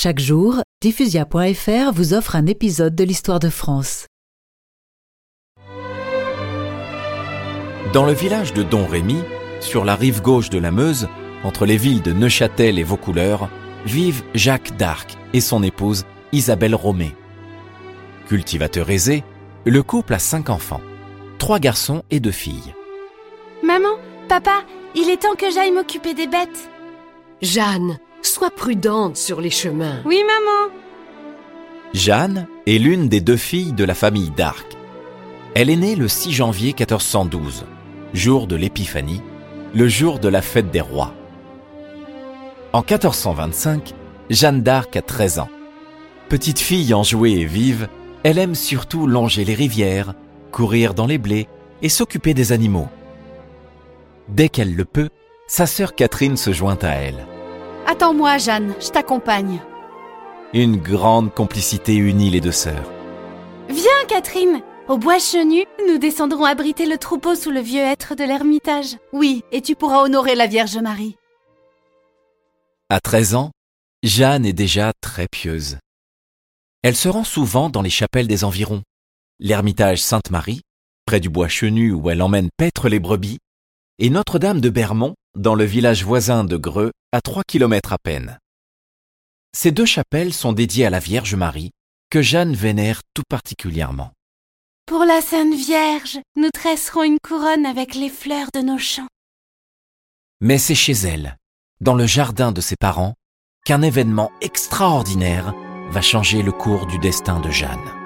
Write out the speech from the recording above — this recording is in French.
Chaque jour, diffusia.fr vous offre un épisode de l'histoire de France. Dans le village de Don Rémy, sur la rive gauche de la Meuse, entre les villes de Neuchâtel et Vaucouleurs, vivent Jacques d'Arc et son épouse Isabelle Romé. Cultivateur aisé, le couple a cinq enfants, trois garçons et deux filles. Maman, papa, il est temps que j'aille m'occuper des bêtes. Jeanne, sois prudente sur les chemins. Oui, maman. Jeanne est l'une des deux filles de la famille d'Arc. Elle est née le 6 janvier 1412, jour de l'Épiphanie, le jour de la fête des rois. En 1425, Jeanne d'Arc a 13 ans. Petite fille enjouée et vive, elle aime surtout longer les rivières, courir dans les blés et s'occuper des animaux. Dès qu'elle le peut, sa sœur Catherine se joint à elle. Attends-moi, Jeanne, je t'accompagne. Une grande complicité unit les deux sœurs. Viens, Catherine. Au bois chenu, nous descendrons abriter le troupeau sous le vieux hêtre de l'ermitage. Oui, et tu pourras honorer la Vierge Marie. À 13 ans, Jeanne est déjà très pieuse. Elle se rend souvent dans les chapelles des environs. L'ermitage Sainte-Marie, près du bois chenu où elle emmène paître les brebis, et Notre-Dame de Bermont, dans le village voisin de Greux, à 3 kilomètres à peine. Ces deux chapelles sont dédiées à la Vierge Marie, que Jeanne vénère tout particulièrement. Pour la Sainte Vierge, nous tresserons une couronne avec les fleurs de nos champs. Mais c'est chez elle, dans le jardin de ses parents, qu'un événement extraordinaire va changer le cours du destin de Jeanne.